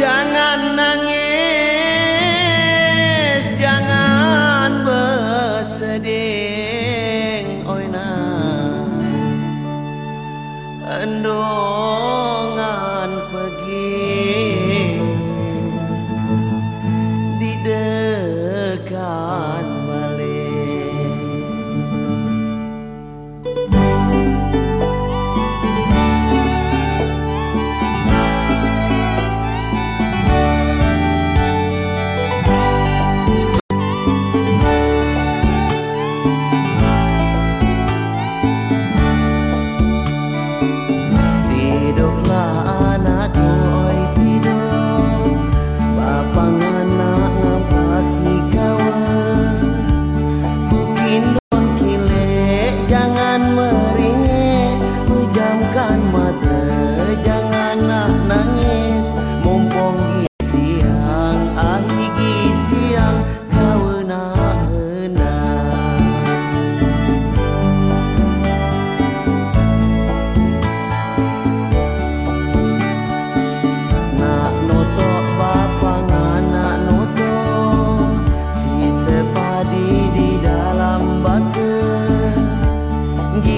Jangan nangis Jangan bersedih Oh nah Endongan pergi. Di dekat y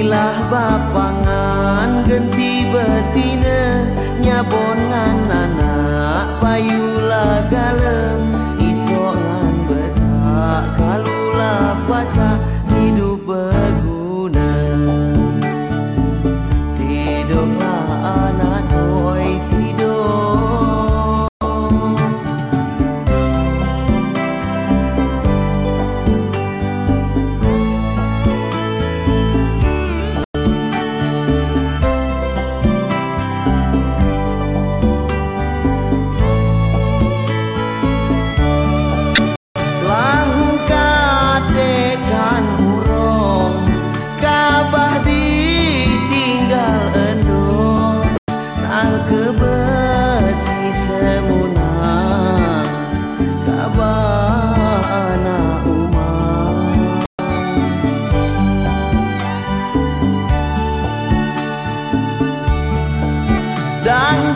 Inilah bapangan genti betina nyabon ngan anak bayu lagalah dan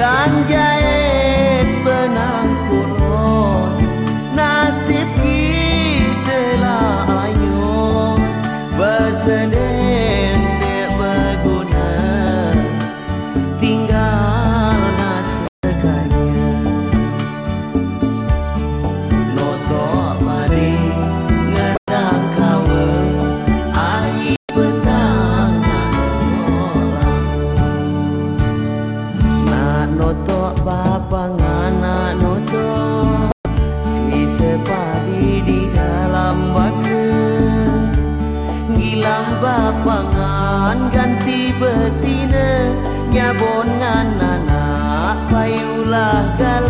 dan janji mana Ngilang bapangan ganti betina. Nyabon ngan anak payulah galak